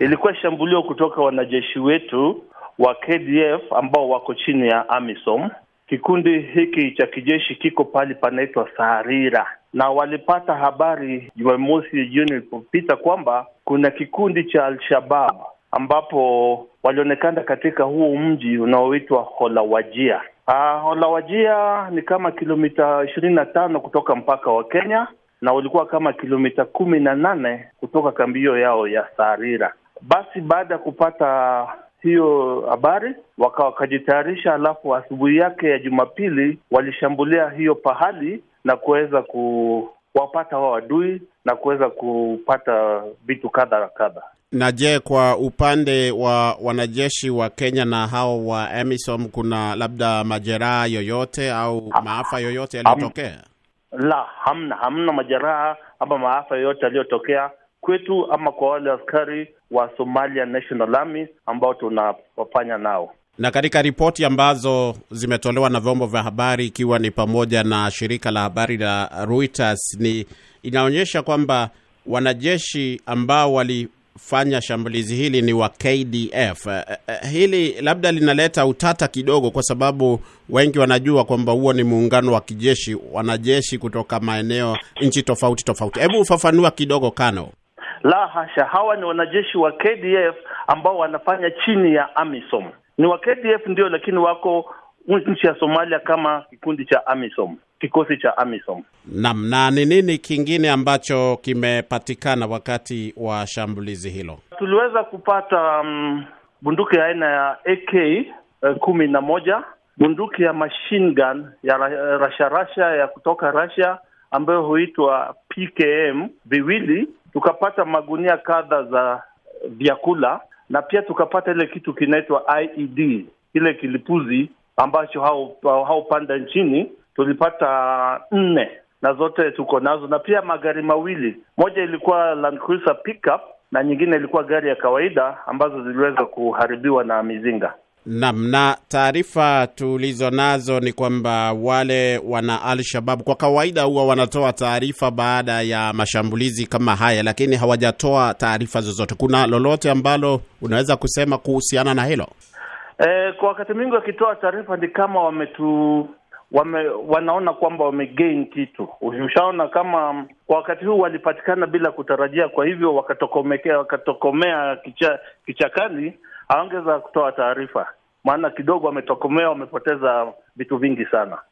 ilikuwa shambulio kutoka wanajeshi wetu wa KDF ambao wako chini ya AMISOM. Kikundi hiki cha kijeshi kiko pale panaitwa Sarira, na walipata habari Jumamosi jioni ilipopita kwamba kuna kikundi cha Al-Shabab ambapo walionekana katika huo mji unaoitwa Holawajia. Uh, Holawajia ni kama kilomita ishirini na tano kutoka mpaka wa Kenya na ulikuwa kama kilomita kumi na nane kutoka kambi hiyo yao ya Sarira. Basi baada ya kupata hiyo habari waka wakajitayarisha, alafu asubuhi yake ya Jumapili walishambulia hiyo pahali na kuweza kuwapata wao adui na kuweza kupata vitu kadha kadha. Na je, kwa upande wa wanajeshi wa Kenya na hao wa AMISOM kuna labda majeraha yoyote au maafa yoyote yaliyotokea? La, hamna hamna majeraha ama maafa yoyote yaliyotokea kwetu ama kwa wale askari wa Somalia National Army ambao tunafanya nao. Na katika ripoti ambazo zimetolewa na vyombo vya habari ikiwa ni pamoja na shirika la habari la Reuters, ni inaonyesha kwamba wanajeshi ambao walifanya shambulizi hili ni wa KDF. Hili labda linaleta utata kidogo, kwa sababu wengi wanajua kwamba huo ni muungano wa kijeshi, wanajeshi kutoka maeneo nchi tofauti tofauti. Hebu ufafanua kidogo, Kano. La hasha, hawa ni wanajeshi wa KDF ambao wanafanya chini ya AMISOM. Ni wa KDF ndio, lakini wako nchi ya Somalia kama kikundi cha AMISOM, kikosi cha AMISOM. Naam. Na ni nini kingine ambacho kimepatikana wakati wa shambulizi hilo? Tuliweza kupata um, bunduki ya aina ya AK uh, kumi na moja, bunduki ya machine gun ya rasharasha ya kutoka Russia ambayo huitwa PKM viwili tukapata magunia kadha za vyakula na pia tukapata ile kitu kinaitwa IED, ile kilipuzi ambacho haupanda hau nchini. Tulipata nne na zote tuko nazo, na pia magari mawili, moja ilikuwa Land Cruiser pickup na nyingine ilikuwa gari ya kawaida ambazo ziliweza kuharibiwa na mizinga. Naam, na taarifa tulizo nazo ni kwamba wale wana Al-Shabab kwa kawaida huwa wanatoa taarifa baada ya mashambulizi kama haya, lakini hawajatoa taarifa zozote. Kuna lolote ambalo unaweza kusema kuhusiana na hilo? E, kwa wakati mwingi wakitoa taarifa ni kama wametu wame, wanaona kwamba wamegain kitu. Ushaona kama kwa wakati huu walipatikana bila kutarajia, kwa hivyo wakatokomea, wakatokomea kicha, hawangeweza kutoa taarifa, maana kidogo wametokomea, wamepoteza vitu vingi sana.